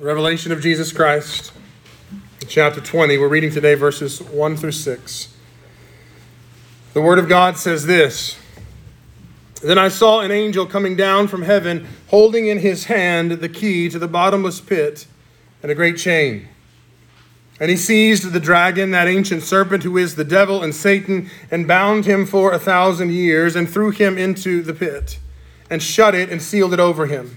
Revelation of Jesus Christ, chapter 20. We're reading today verses 1 through 6. The Word of God says this Then I saw an angel coming down from heaven, holding in his hand the key to the bottomless pit and a great chain. And he seized the dragon, that ancient serpent who is the devil and Satan, and bound him for a thousand years, and threw him into the pit, and shut it and sealed it over him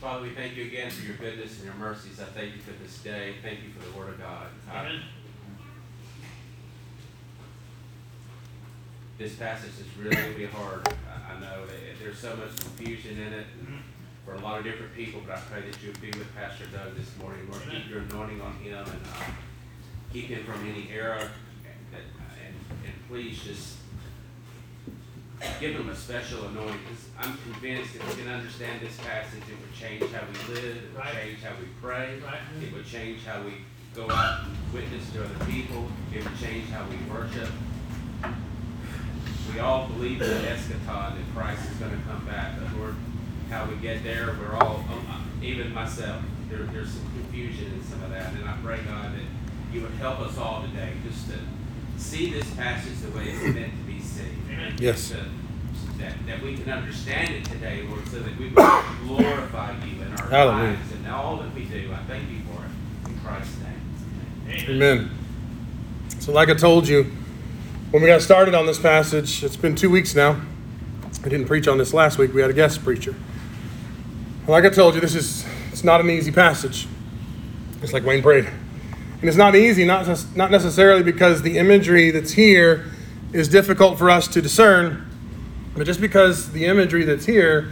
Father, we thank you again for your goodness and your mercies. I thank you for this day. Thank you for the word of God. Amen. This passage is really going to be hard. I, know there's so much confusion in it for a lot of different people, but I pray that you'll be with Pastor Doug this morning. Lord, keep your anointing on him and uh, keep him from any error. And, and please just give them a special anointing. Because I'm convinced if we can understand this passage, it would change how we live, it would right. change how we pray, right. it would change how we go out and witness to other people, it would change how we worship. We all believe in the eschaton that Christ is going to come back, but Lord, how we get there, we're all, um, even myself, there, there's some confusion in some of that. And I pray, God, that you would help us all today just to see this passage the way it's meant to be. Yes. To, that, that we can understand it today, Lord, so that we would glorify you in our Hallelujah. lives and all that we do. I thank you for it. In Christ's name. Amen. Amen. So, like I told you, when we got started on this passage, it's been two weeks now. I didn't preach on this last week. We had a guest preacher. Like I told you, this is it's not an easy passage. It's like Wayne prayed. And it's not easy, not, just, not necessarily because the imagery that's here is difficult for us to discern, but just because the imagery that's here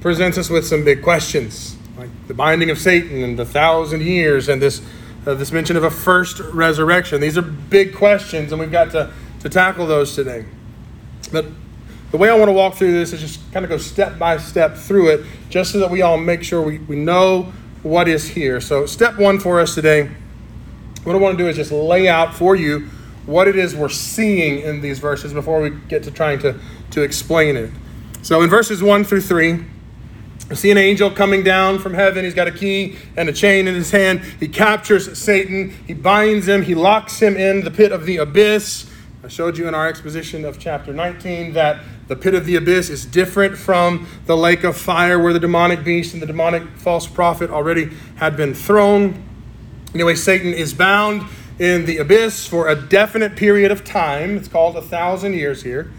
presents us with some big questions, like the binding of Satan and the thousand years, and this, uh, this mention of a first resurrection. These are big questions, and we've got to, to tackle those today. But the way I want to walk through this is just kind of go step by step through it, just so that we all make sure we, we know what is here. So, step one for us today what I want to do is just lay out for you what it is we're seeing in these verses before we get to trying to, to explain it. So in verses 1 through 3, we see an angel coming down from heaven. He's got a key and a chain in his hand. He captures Satan, he binds him, he locks him in the pit of the abyss. I showed you in our exposition of chapter 19 that the pit of the abyss is different from the lake of fire where the demonic beast and the demonic false prophet already had been thrown. Anyway, Satan is bound in the abyss for a definite period of time. It's called a thousand years here.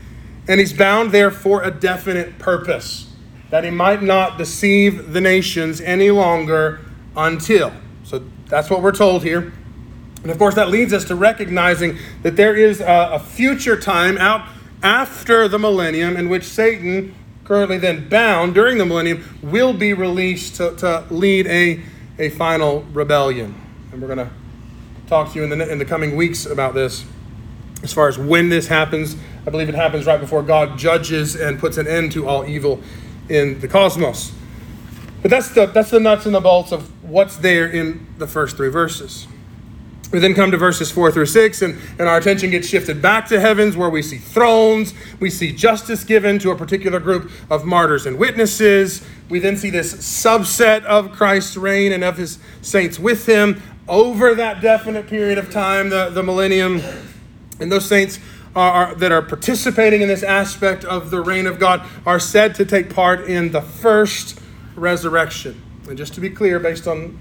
And he's bound there for a definite purpose that he might not deceive the nations any longer until. So that's what we're told here. And of course, that leads us to recognizing that there is a, a future time out after the millennium in which Satan, currently then bound during the millennium, will be released to, to lead a, a final rebellion and we're going to talk to you in the, in the coming weeks about this. As far as when this happens, I believe it happens right before God judges and puts an end to all evil in the cosmos. But that's the, that's the nuts and the bolts of what's there in the first three verses. We then come to verses 4 through 6, and, and our attention gets shifted back to heavens where we see thrones, we see justice given to a particular group of martyrs and witnesses. We then see this subset of Christ's reign and of his saints with him over that definite period of time, the, the millennium. And those saints are, are, that are participating in this aspect of the reign of God are said to take part in the first resurrection. And just to be clear, based on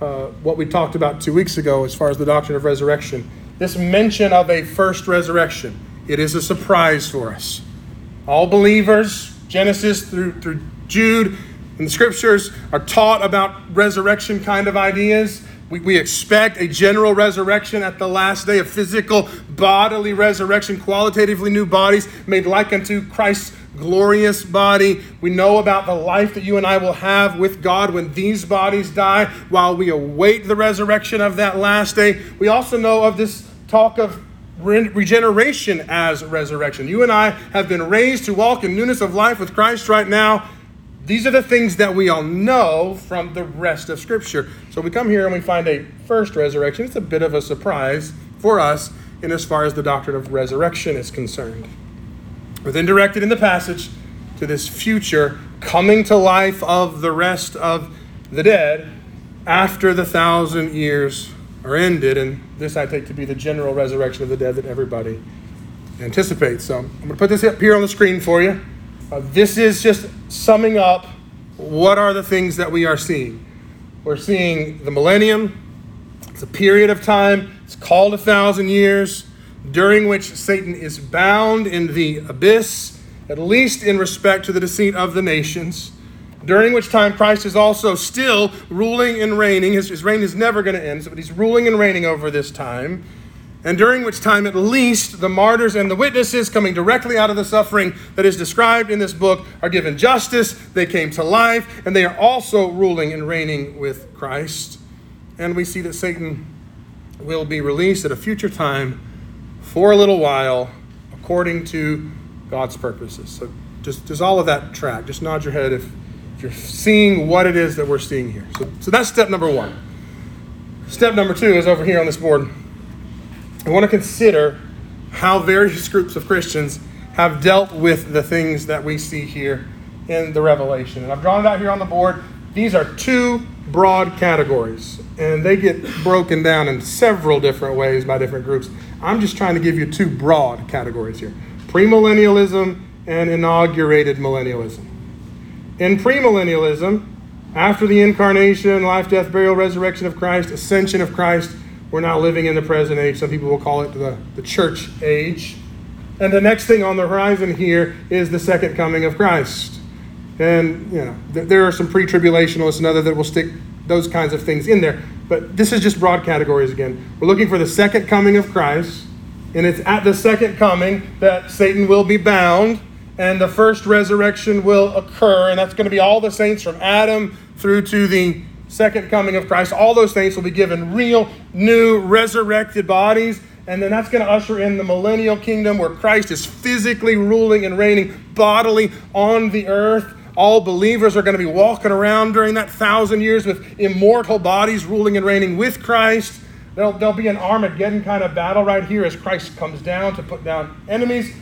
uh, what we talked about two weeks ago as far as the doctrine of resurrection, this mention of a first resurrection. It is a surprise for us. All believers, Genesis through, through Jude, and the scriptures are taught about resurrection kind of ideas. We, we expect a general resurrection at the last day, a physical, bodily resurrection, qualitatively new bodies made like unto Christ's glorious body. We know about the life that you and I will have with God when these bodies die while we await the resurrection of that last day. We also know of this talk of regeneration as resurrection. You and I have been raised to walk in newness of life with Christ right now. These are the things that we all know from the rest of Scripture. So we come here and we find a first resurrection. It's a bit of a surprise for us in as far as the doctrine of resurrection is concerned. We're then directed in the passage to this future coming to life of the rest of the dead after the thousand years are ended. And this I take to be the general resurrection of the dead that everybody anticipates. So I'm going to put this up here on the screen for you. Uh, this is just summing up what are the things that we are seeing. We're seeing the millennium. It's a period of time. It's called a thousand years, during which Satan is bound in the abyss, at least in respect to the deceit of the nations. During which time Christ is also still ruling and reigning. His, his reign is never going to end, but he's ruling and reigning over this time and during which time at least the martyrs and the witnesses coming directly out of the suffering that is described in this book are given justice, they came to life, and they are also ruling and reigning with Christ. And we see that Satan will be released at a future time for a little while according to God's purposes. So just does all of that track? Just nod your head if, if you're seeing what it is that we're seeing here. So, so that's step number one. Step number two is over here on this board. I want to consider how various groups of Christians have dealt with the things that we see here in the Revelation. And I've drawn it out here on the board. These are two broad categories, and they get broken down in several different ways by different groups. I'm just trying to give you two broad categories here premillennialism and inaugurated millennialism. In premillennialism, after the incarnation, life, death, burial, resurrection of Christ, ascension of Christ, we're now living in the present age. Some people will call it the, the church age. And the next thing on the horizon here is the second coming of Christ. And, you know, th- there are some pre tribulationalists and other that will stick those kinds of things in there. But this is just broad categories again. We're looking for the second coming of Christ. And it's at the second coming that Satan will be bound and the first resurrection will occur. And that's going to be all the saints from Adam through to the second coming of Christ, all those things will be given real, new, resurrected bodies. And then that's going to usher in the millennial kingdom where Christ is physically ruling and reigning bodily on the earth. All believers are going to be walking around during that thousand years with immortal bodies ruling and reigning with Christ. There'll, there'll be an Armageddon kind of battle right here as Christ comes down to put down enemies.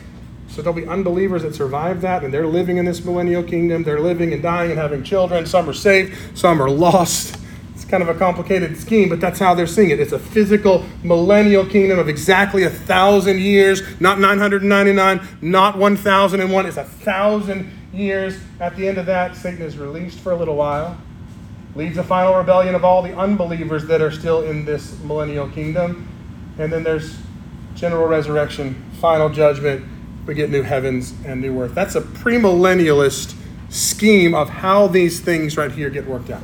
So there'll be unbelievers that survive that, and they're living in this millennial kingdom. They're living and dying and having children. Some are saved, some are lost. It's kind of a complicated scheme, but that's how they're seeing it. It's a physical millennial kingdom of exactly a thousand years, not 999, not 1001. It's a thousand years. At the end of that, Satan is released for a little while, leads a final rebellion of all the unbelievers that are still in this millennial kingdom. And then there's general resurrection, final judgment we get new heavens and new earth. That's a premillennialist scheme of how these things right here get worked out.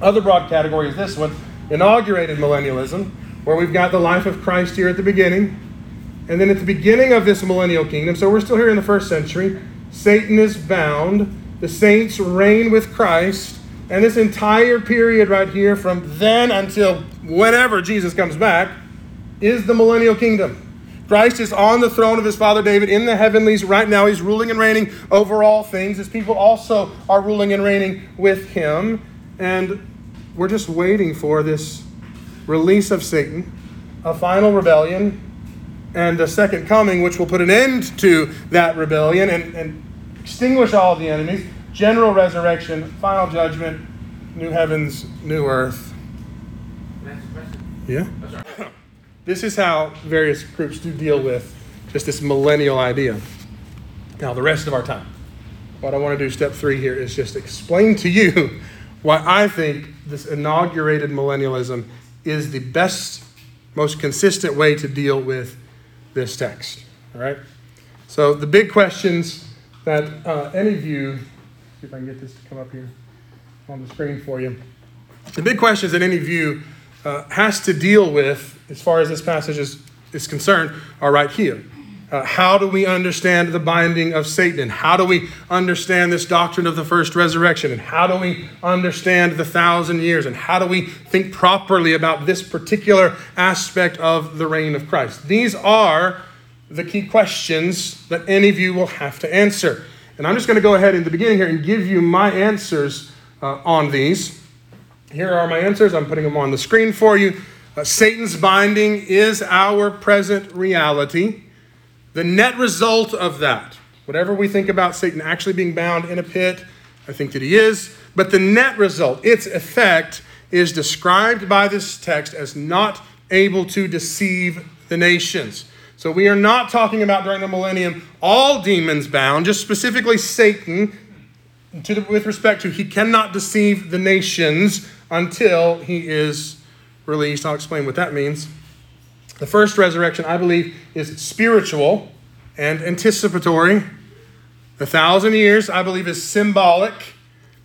Other broad category is this one inaugurated millennialism, where we've got the life of Christ here at the beginning. And then at the beginning of this millennial kingdom, so we're still here in the first century, Satan is bound, the saints reign with Christ, and this entire period right here, from then until whenever Jesus comes back, is the millennial kingdom. Christ is on the throne of his father David in the heavenlies right now. He's ruling and reigning over all things. His people also are ruling and reigning with him. And we're just waiting for this release of Satan, a final rebellion, and a second coming, which will put an end to that rebellion and, and extinguish all the enemies. General resurrection, final judgment, new heavens, new earth. Yeah? This is how various groups do deal with just this millennial idea. Now, the rest of our time, what I want to do, step three here, is just explain to you why I think this inaugurated millennialism is the best most consistent way to deal with this text. All right? So, the big questions that uh, any of you, see if I can get this to come up here on the screen for you. The big questions that any of you uh, has to deal with, as far as this passage is, is concerned, are right here. Uh, how do we understand the binding of Satan? And how do we understand this doctrine of the first resurrection? And how do we understand the thousand years? And how do we think properly about this particular aspect of the reign of Christ? These are the key questions that any of you will have to answer. And I'm just going to go ahead in the beginning here and give you my answers uh, on these. Here are my answers. I'm putting them on the screen for you. Uh, Satan's binding is our present reality. The net result of that, whatever we think about Satan actually being bound in a pit, I think that he is, but the net result, its effect, is described by this text as not able to deceive the nations. So we are not talking about during the millennium all demons bound, just specifically Satan, the, with respect to he cannot deceive the nations until he is released. I'll explain what that means. The first resurrection, I believe, is spiritual and anticipatory. The thousand years, I believe, is symbolic,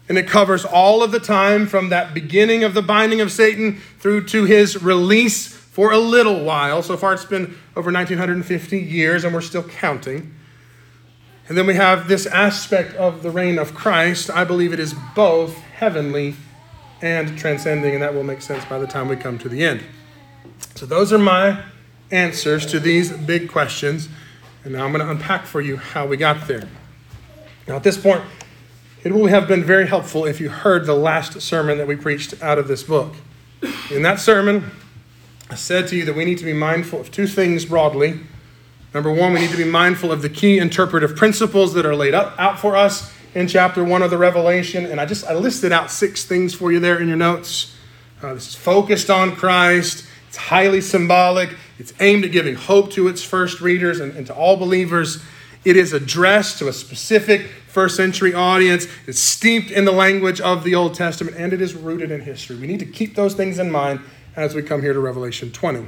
and it covers all of the time from that beginning of the binding of Satan through to his release for a little while. So far, it's been over 1950 years, and we're still counting. And then we have this aspect of the reign of Christ. I believe it is both heavenly and transcending, and that will make sense by the time we come to the end. So, those are my answers to these big questions. And now I'm going to unpack for you how we got there. Now, at this point, it will have been very helpful if you heard the last sermon that we preached out of this book. In that sermon, I said to you that we need to be mindful of two things broadly. Number one, we need to be mindful of the key interpretive principles that are laid up, out for us in chapter one of the Revelation. And I just I listed out six things for you there in your notes. Uh, this is focused on Christ. It's highly symbolic. It's aimed at giving hope to its first readers and, and to all believers. It is addressed to a specific first century audience. It's steeped in the language of the Old Testament, and it is rooted in history. We need to keep those things in mind as we come here to Revelation 20.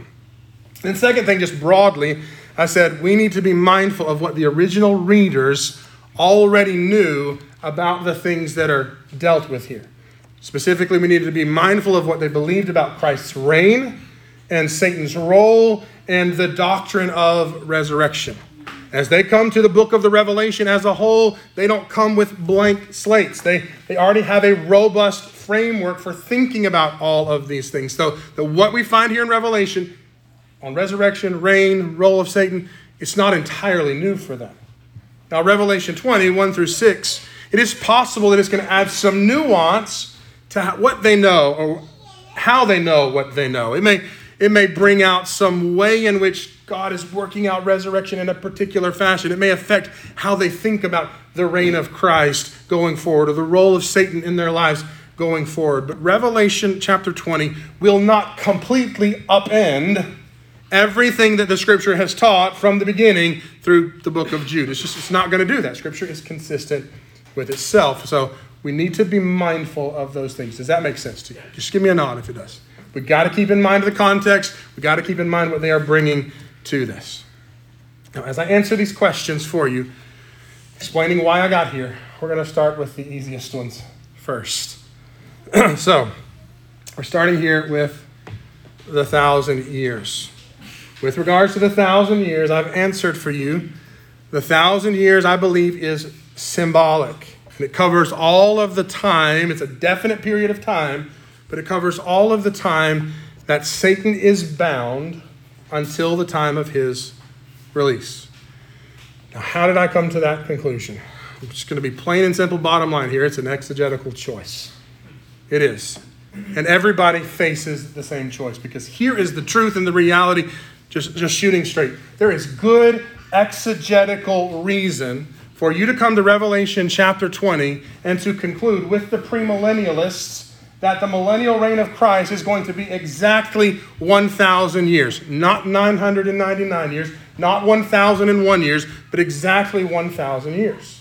And second thing, just broadly, I said we need to be mindful of what the original readers already knew about the things that are dealt with here. Specifically, we needed to be mindful of what they believed about Christ's reign and Satan's role and the doctrine of resurrection. As they come to the book of the Revelation as a whole, they don't come with blank slates. They, they already have a robust framework for thinking about all of these things. So, the, what we find here in Revelation on resurrection, reign, role of Satan, it's not entirely new for them. Now, Revelation 20, 1 through 6, it is possible that it's going to add some nuance to what they know or how they know what they know. It may, it may bring out some way in which God is working out resurrection in a particular fashion. It may affect how they think about the reign of Christ going forward or the role of Satan in their lives going forward. But Revelation chapter 20 will not completely upend everything that the scripture has taught from the beginning through the book of Jude. It's just it's not going to do that. Scripture is consistent with itself. So we need to be mindful of those things. Does that make sense to you? Just give me a nod if it does. We got to keep in mind the context. We got to keep in mind what they are bringing to this. Now, as I answer these questions for you, explaining why I got here, we're going to start with the easiest ones first. so, we're starting here with the thousand years. With regards to the thousand years, I've answered for you. The thousand years, I believe, is symbolic. And it covers all of the time, it's a definite period of time, but it covers all of the time that Satan is bound until the time of his release. Now, how did I come to that conclusion? I'm just going to be plain and simple bottom line here. It's an exegetical choice. It is. And everybody faces the same choice because here is the truth and the reality, just, just shooting straight. There is good exegetical reason for you to come to Revelation chapter 20 and to conclude with the premillennialists that the millennial reign of Christ is going to be exactly 1,000 years. Not 999 years, not 1,001 years, but exactly 1,000 years.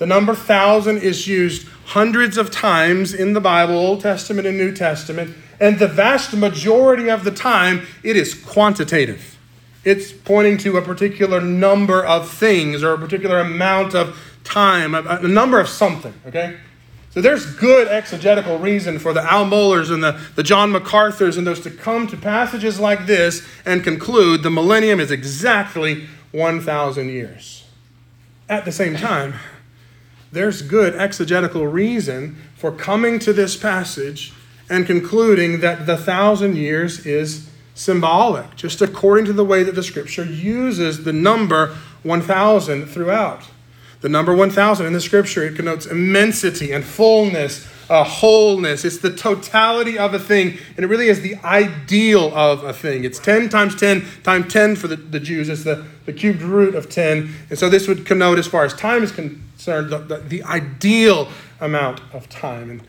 The number thousand is used hundreds of times in the Bible, Old Testament and New Testament, and the vast majority of the time it is quantitative. It's pointing to a particular number of things or a particular amount of time, a, number of something, okay? So there's good exegetical reason for the Al Mohlers and the, the John MacArthurs and those to come to passages like this and conclude the millennium is exactly 1,000 years. At the same time, there's good exegetical reason for coming to this passage and concluding that the thousand years is symbolic, just according to the way that the scripture uses the number 1,000 throughout. The number 1,000 in the scripture, it connotes immensity and fullness, uh, wholeness. It's the totality of a thing, and it really is the ideal of a thing. It's 10 times 10 times 10 for the, the Jews. It's the, the cubed root of 10. And so this would connote, as far as time is concerned, the, the, the ideal amount of time. And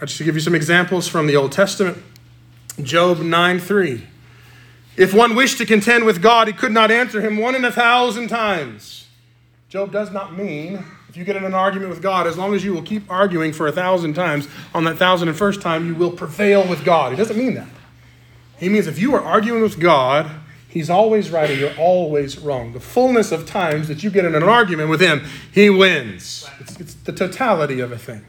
I just to give you some examples from the Old Testament. Job 9 3. If one wished to contend with God, he could not answer him one in a thousand times. Job does not mean if you get in an argument with God, as long as you will keep arguing for a thousand times, on that thousand and first time, you will prevail with God. He doesn't mean that. He means if you are arguing with God, He's always right and you're always wrong. The fullness of times that you get in an argument with him, he wins. It's, it's, the totality of a thing.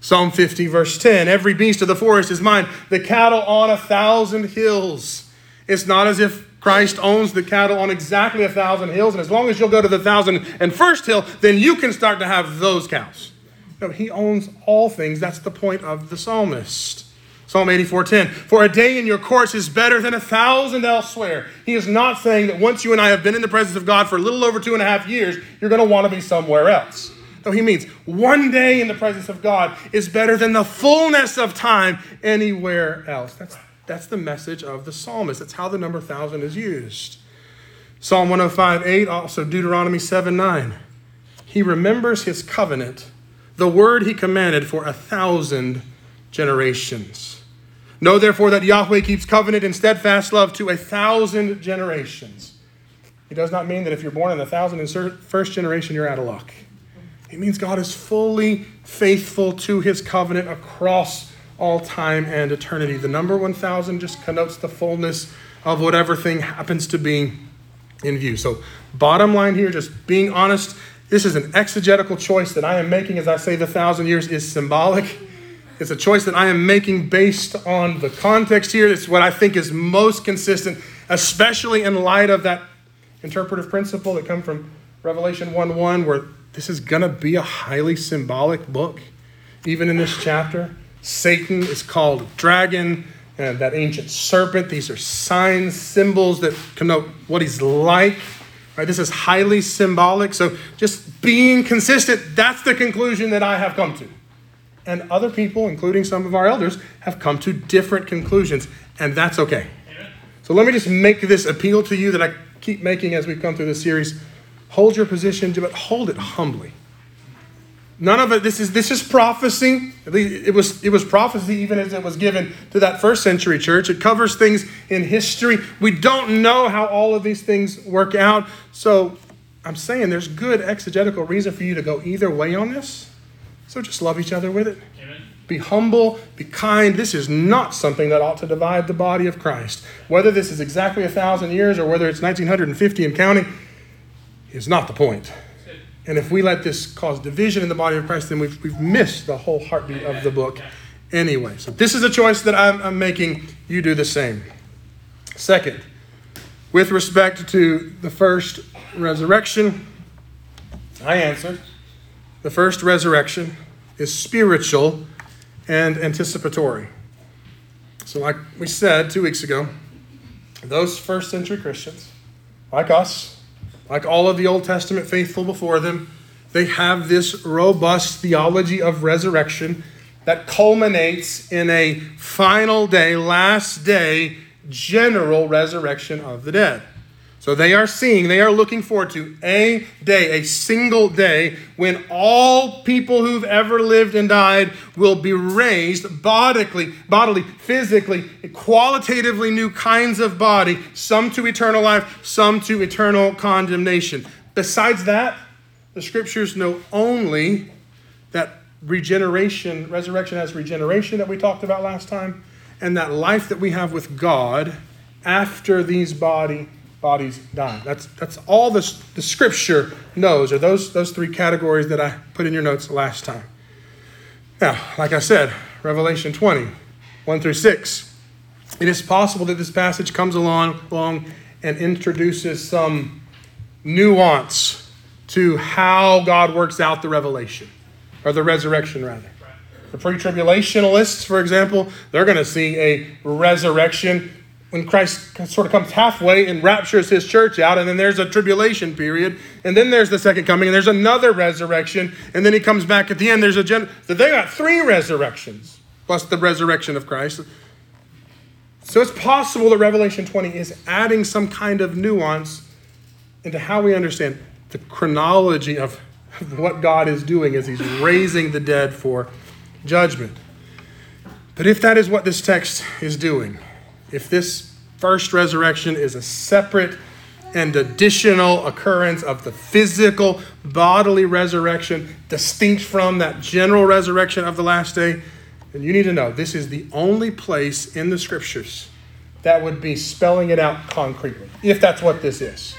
Psalm 50, verse 10 Every beast of the forest is mine, the cattle on a thousand hills. It's not as if Christ owns the cattle on exactly a thousand hills, and as long as you'll go to the thousand and first hill, then you can start to have those cows. No, he owns all things. That's the point of the psalmist. Psalm 84:10. For a day in your courts is better than a thousand elsewhere. He is not saying that once you and I have been in the presence of God for a little over two and a half years, you're going to want to be somewhere else. No, he means one day in the presence of God is better than the fullness of time anywhere else. That's, that's the message of the psalmist. That's how the number thousand is used. Psalm 105 8, also Deuteronomy 7 9. He remembers his covenant, the word he commanded for a thousand generations. Know therefore that Yahweh keeps covenant and steadfast love to a thousand generations. It does not mean that if you're born in the thousand and first generation, you're out of luck. It means God is fully faithful to his covenant across all time and eternity. The number 1000 just connotes the fullness of whatever thing happens to be in view. So, bottom line here, just being honest, this is an exegetical choice that I am making as I say the thousand years is symbolic. It's a choice that I am making based on the context here. It's what I think is most consistent, especially in light of that interpretive principle that come from Revelation 1 1, where this is going to be a highly symbolic book. Even in this chapter, Satan is called dragon, and that ancient serpent. These are signs, symbols that connote what he's like. Right? This is highly symbolic. So just being consistent, that's the conclusion that I have come to and other people, including some of our elders, have come to different conclusions, and that's okay. So let me just make this appeal to you that I keep making as we've come through this series. Hold your position, but hold it humbly. None of it. This is this is prophecy. At least it was it was prophecy even as it was given to that first century church. It covers things in history. We don't know how all of these things work out. So I'm saying there's good exegetical reason for you to go either way on this. So just love each other with it. Amen. Be humble, be kind. This is not something that ought to divide the body of Christ. Whether this is exactly a thousand years or whether it's 1950 and counting is not the point. And if we let this cause division in the body of Christ, then we've, we've missed the whole heartbeat of the book anyway. So this is a choice that I'm, I'm making. You do the same. Second, with respect to the first resurrection, I answered the first resurrection is spiritual and anticipatory. So, like we said two weeks ago, those first century Christians, like us, like all of the Old Testament faithful before them, they have this robust theology of resurrection that culminates in a final day, last day, general resurrection of the dead. So they are seeing, they are looking forward to a day, a single day, when all people who've ever lived and died will be raised bodily, bodily, physically, qualitatively new kinds of body, some to eternal life, some to eternal condemnation. Besides that, the scriptures know only that regeneration, resurrection has regeneration that we talked about last time, and that life that we have with God after these body bodies die. That's that's all the, the scripture knows, are those those three categories that I put in your notes last time. Now, like I said, Revelation 20, 1 through 6. It is possible that this passage comes along, along and introduces some nuance to how God works out the revelation, or the resurrection, rather. The pre tribulationalists, for example, they're going to see a resurrection when Christ sort of comes halfway and raptures his church out, and then there's a tribulation period, and then there's the second coming, and there's another resurrection, and then he comes back at the end. There's a gen- they got three resurrections plus the resurrection of Christ. So it's possible that Revelation 20 is adding some kind of nuance into how we understand the chronology of what God is doing as he's raising the dead for judgment. But if that is what this text is doing, if this first resurrection is a separate and additional occurrence of the physical bodily resurrection, distinct from that general resurrection of the last day, then you need to know this is the only place in the scriptures that would be spelling it out concretely, if that's what this is.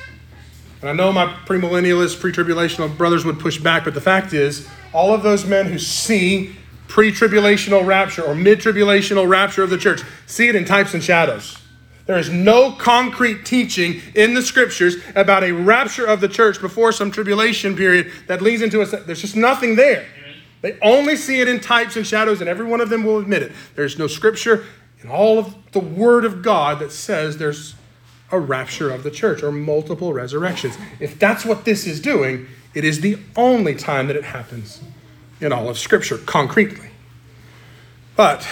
And I know my premillennialist, pre tribulational brothers would push back, but the fact is, all of those men who see pre tribulational rapture or mid tribulational rapture of the church. See it in types and shadows. There is no concrete teaching in the scriptures about a rapture of the church before some tribulation period that leads into a. There's just nothing there. They only see it in types and shadows, and every one of them will admit it. There's no scripture in all of the Word of God that says there's a rapture of the church or multiple resurrections. If that's what this is doing, it is the only time that it happens in all of Scripture concretely. But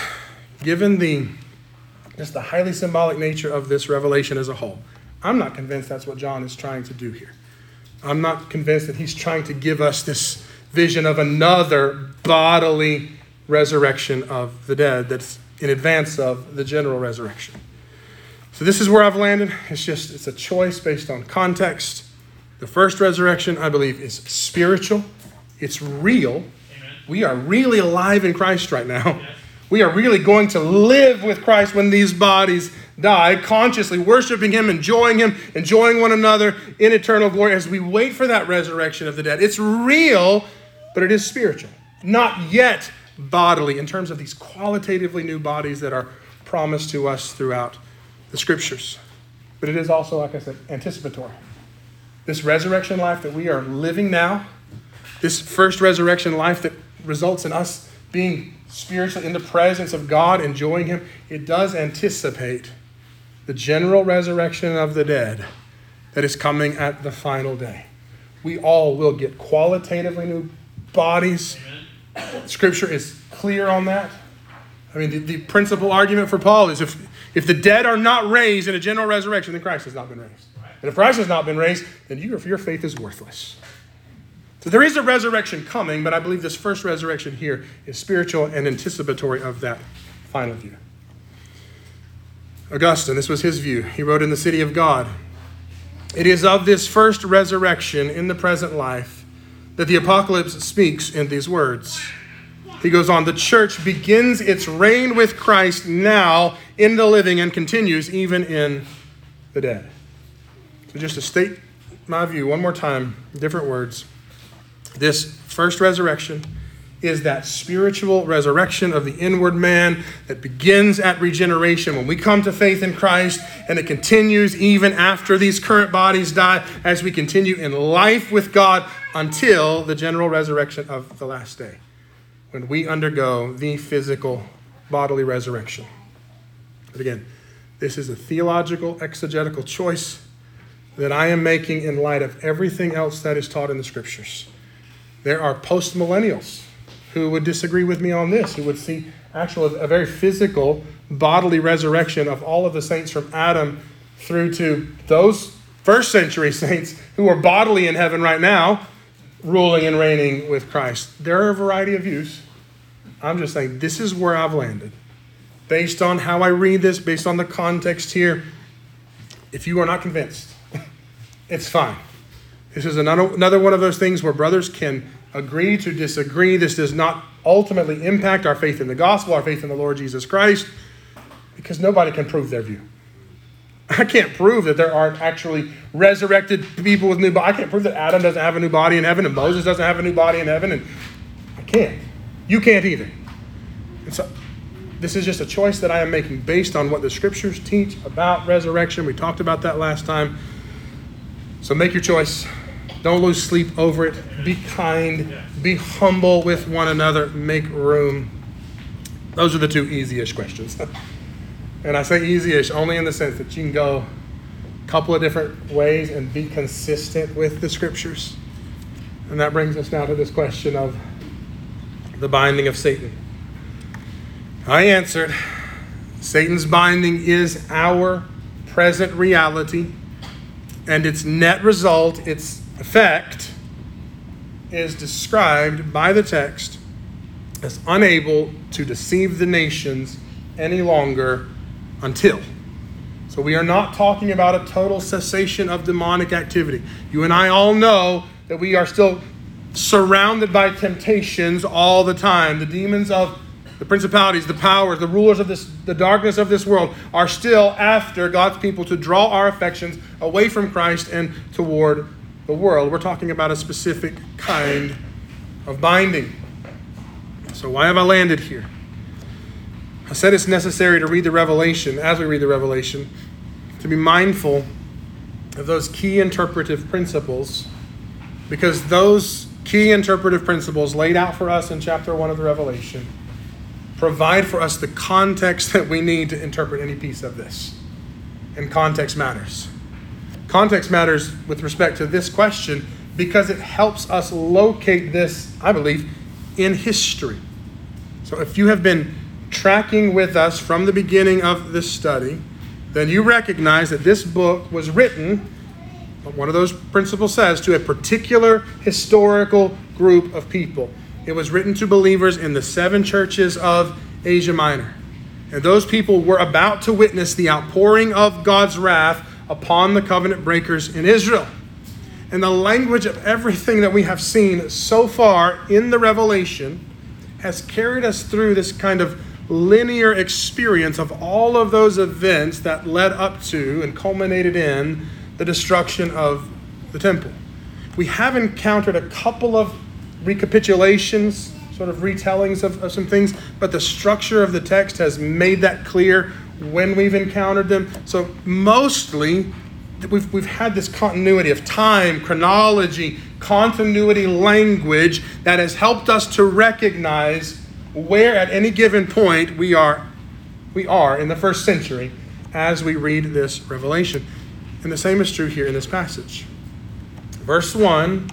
given the just the highly symbolic nature of this revelation as a whole, I'm not convinced that's what John is trying to do here. I'm not convinced that he's trying to give us this vision of another bodily resurrection of the dead that's in advance of the general resurrection. So this is where I've landed. It's just it's a choice based on context. The first resurrection, I believe, is spiritual. It's real we are really alive in Christ right now. We are really going to live with Christ when these bodies die, consciously worshiping Him, enjoying Him, enjoying one another in eternal glory as we wait for that resurrection of the dead. It's real, but it is spiritual. Not yet bodily in terms of these qualitatively new bodies that are promised to us throughout the scriptures. But it is also, like I said, anticipatory. This resurrection life that we are living now, this first resurrection life that results in us being spiritually in the presence of God, enjoying Him, it does anticipate the general resurrection of the dead that is coming at the final day. We all will get qualitatively new bodies. Scripture is clear on that. I mean, the, the principal argument for Paul is if, if the dead are not raised in a general resurrection, then Christ has not been raised. And if Christ has not been raised, then you, your faith is worthless. So there is a resurrection coming, but I believe this first resurrection here is spiritual and anticipatory of that final view. Augustine, this was his view. He wrote in The City of God It is of this first resurrection in the present life that the apocalypse speaks in these words. He goes on, the church begins its reign with Christ now in the living and continues even in the dead. So, just to state my view one more time, different words. This first resurrection is that spiritual resurrection of the inward man that begins at regeneration when we come to faith in Christ, and it continues even after these current bodies die as we continue in life with God until the general resurrection of the last day, when we undergo the physical bodily resurrection. But again, this is a theological, exegetical choice that I am making in light of everything else that is taught in the scriptures. There are post millennials who would disagree with me on this, who would see actual a very physical bodily resurrection of all of the saints from Adam through to those first century saints who are bodily in heaven right now, ruling and reigning with Christ. There are a variety of views. I'm just saying this is where I've landed. Based on how I read this, based on the context here, if you are not convinced, it's fine. This is another, one of those things where brothers can agree to disagree. This does not ultimately impact our faith in the gospel, our faith in the Lord Jesus Christ, because nobody can prove their view. I can't prove that there aren't actually resurrected people with new bodies. I can't prove that Adam doesn't have a new body in heaven and Moses doesn't have a new body in heaven. And I can't. You can't either. And so this is just a choice that I am making based on what the scriptures teach about resurrection. We talked about that last time. So make your choice. Don't lose sleep over it. Be kind. Be humble with one another. Make room. Those are the two easiest questions. and I say easyish only in the sense that you can go a couple of different ways and be consistent with the scriptures. And that brings us now to this question of the binding of Satan. I answered Satan's binding is our present reality, and its net result, its effect, is described by the text as unable to deceive the nations any longer until. So we are not talking about a total cessation of demonic activity. You and I all know that we are still surrounded by temptations all the time. The demons of the principalities, the powers, the rulers of this, the darkness of this world are still after God's people to draw our affections away from Christ and toward the world. We're talking about a specific kind of binding. So, why have I landed here? I said it's necessary to read the Revelation, as we read the Revelation, to be mindful of those key interpretive principles, because those key interpretive principles laid out for us in chapter 1 of the Revelation provide for us the context that we need to interpret any piece of this. And context matters. Context matters with respect to this question because it helps us locate this, I believe, in history. So if you have been tracking with us from the beginning of this study, then you recognize that this book was written, one of those principles says, to a particular historical group of people. It was written to believers in the seven churches of Asia Minor. And those people were about to witness the outpouring of God's wrath upon the covenant breakers in Israel. And the language of everything that we have seen so far in the Revelation has carried us through this kind of linear experience of all of those events that led up to and culminated in the destruction of the temple. We have encountered a couple of recapitulations, sort of retellings of, of some things, but the structure of the text has made that clear when we've encountered them. So mostly, we've, we've had this continuity of time, chronology, continuity language that has helped us to recognize where at any given point we are we are in the first century as we read this revelation. And the same is true here in this passage. Verse 1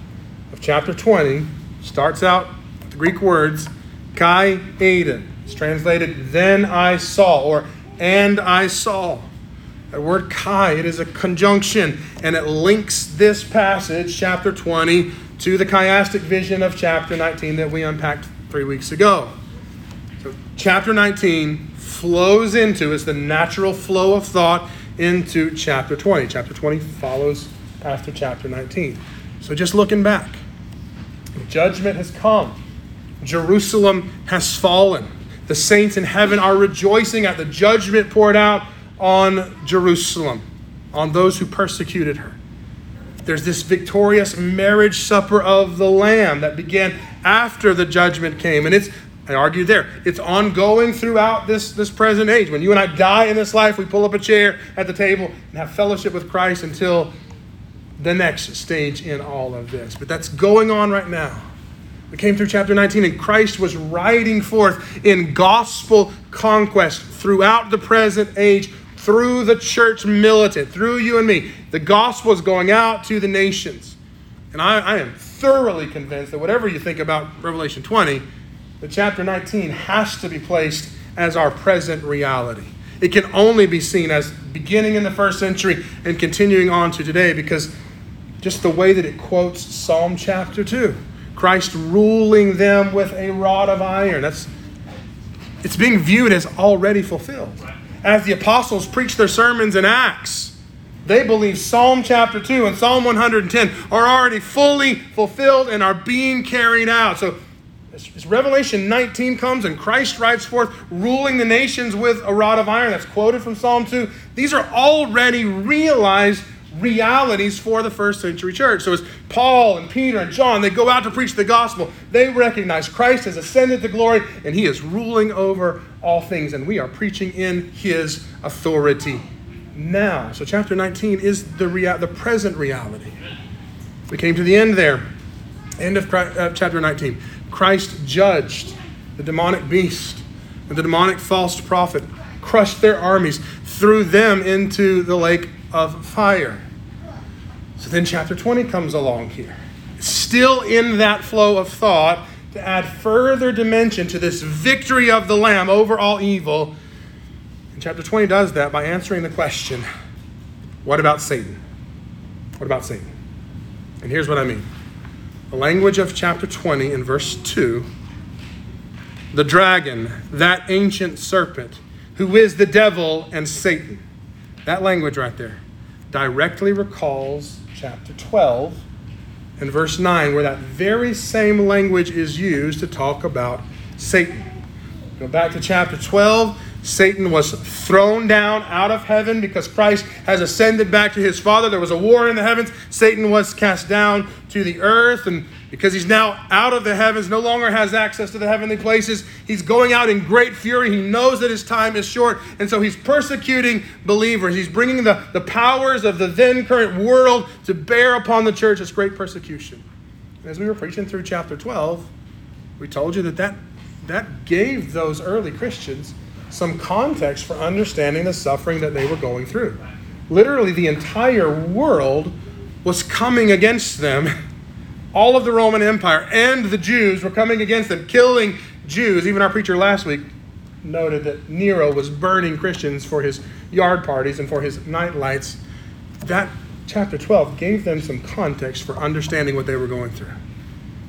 of chapter 20 starts out with the Greek words kai eiden. It's translated then I saw or and I saw. The word kai, it is a conjunction, and it links this passage, chapter 20, to the chiastic vision of chapter 19 that we unpacked three weeks ago. So, chapter 19 flows into, is the natural flow of thought into chapter 20. Chapter 20 follows after chapter 19. So, just looking back, judgment has come, Jerusalem has fallen. The saints in heaven are rejoicing at the judgment poured out on Jerusalem, on those who persecuted her. There's this victorious marriage supper of the Lamb that began after the judgment came. And it's, I argue there, it's ongoing throughout this, this present age. When you and I die in this life, we pull up a chair at the table and have fellowship with Christ until the next stage in all of this. But that's going on right now. We came through chapter 19, and Christ was riding forth in gospel conquest throughout the present age, through the church militant, through you and me. The gospel is going out to the nations. And I, I am thoroughly convinced that whatever you think about Revelation 20, the chapter 19 has to be placed as our present reality. It can only be seen as beginning in the first century and continuing on to today because just the way that it quotes Psalm chapter 2. Christ ruling them with a rod of iron. That's it's being viewed as already fulfilled. As the apostles preach their sermons in Acts, They believe Psalm chapter 2 and Psalm 110 are already fully fulfilled and are being carried out. So as Revelation 19 comes and Christ rides forth, ruling the nations with a rod of iron, that's quoted from Psalm 2, these are already realized realities for the first century church. So as Paul and Peter and John, they go out to preach the gospel, they recognize Christ has ascended to glory and he is ruling over all things, and we are preaching in his authority now. So chapter 19 is the, rea- the present reality. We came to the end there. End of uh, chapter 19. Christ judged the demonic beast and the demonic false prophet, crushed their armies, threw them into the lake of fire. So then chapter 20 comes along here. Still in that flow of thought to add further dimension to this victory of the Lamb over all evil. And chapter 20 does that by answering the question what about Satan? What about Satan? And here's what I mean the language of chapter 20 in verse 2 the dragon, that ancient serpent, who is the devil and Satan. That language right there directly recalls chapter 12 and verse 9, where that very same language is used to talk about Satan. Go back to chapter 12. Satan was thrown down out of heaven because Christ has ascended back to his Father. There was a war in the heavens. Satan was cast down to the earth, and because he's now out of the heavens, no longer has access to the heavenly places, he's going out in great fury. He knows that his time is short, and so he's persecuting believers. He's bringing the, the powers of the then current world to bear upon the church as great persecution. And as we were preaching through chapter 12, we told you that that, that gave those early Christians some context for understanding the suffering that they were going through. Literally, the entire world was coming against them. All of the Roman Empire and the Jews were coming against them, killing Jews. Even our preacher last week noted that Nero was burning Christians for his yard parties and for his night lights. That chapter 12 gave them some context for understanding what they were going through.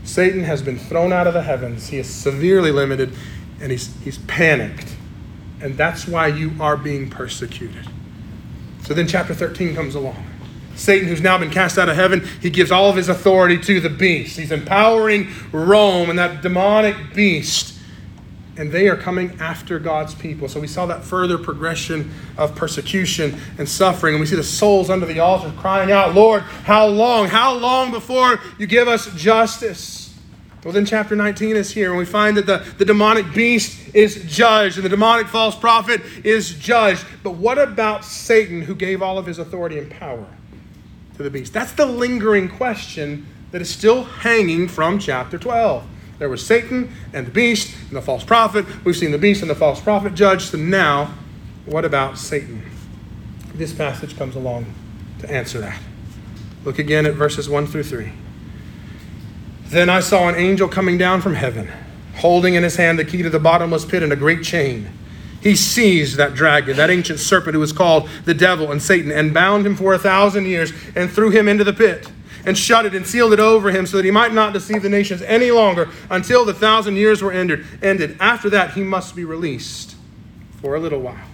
Satan has been thrown out of the heavens. He is severely limited and he's, he's panicked. And that's why you are being persecuted. So then chapter 13 comes along. Satan, who's now been cast out of heaven, he gives all of his authority to the beast. He's empowering Rome and that demonic beast. And they are coming after God's people. So we saw that further progression of persecution and suffering. And we see the souls under the altar crying out, Lord, how long? How long before you give us justice? Well, then chapter 19 is here, and we find that the, the demonic beast is judged, and the demonic false prophet is judged. But what about Satan, who gave all of his authority and power to the beast? That's the lingering question that is still hanging from chapter 12. There was Satan and the beast and the false prophet. We've seen the beast and the false prophet judged. So now, what about Satan? This passage comes along to answer that. Look again at verses 1 through 3. Then I saw an angel coming down from heaven, holding in his hand the key to the bottomless pit and a great chain. He seized that dragon, that ancient serpent who was called the devil and Satan, and bound him for a thousand years and threw him into the pit and shut it and sealed it over him so that he might not deceive the nations any longer until the thousand years were ended. ended. After that, he must be released for a little while.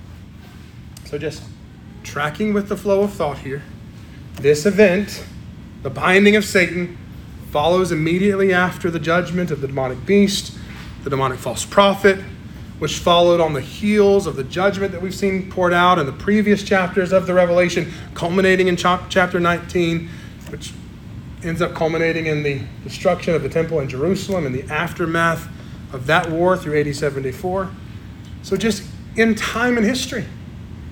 So, just tracking with the flow of thought here, this event, the binding of Satan, follows immediately after the judgment of the demonic beast, the demonic false prophet, which followed on the heels of the judgment that we've seen poured out in the previous chapters of the Revelation, culminating in chapter 19, which ends up culminating in the destruction of the temple in Jerusalem and the aftermath of that war through AD 74. So, just in time and history,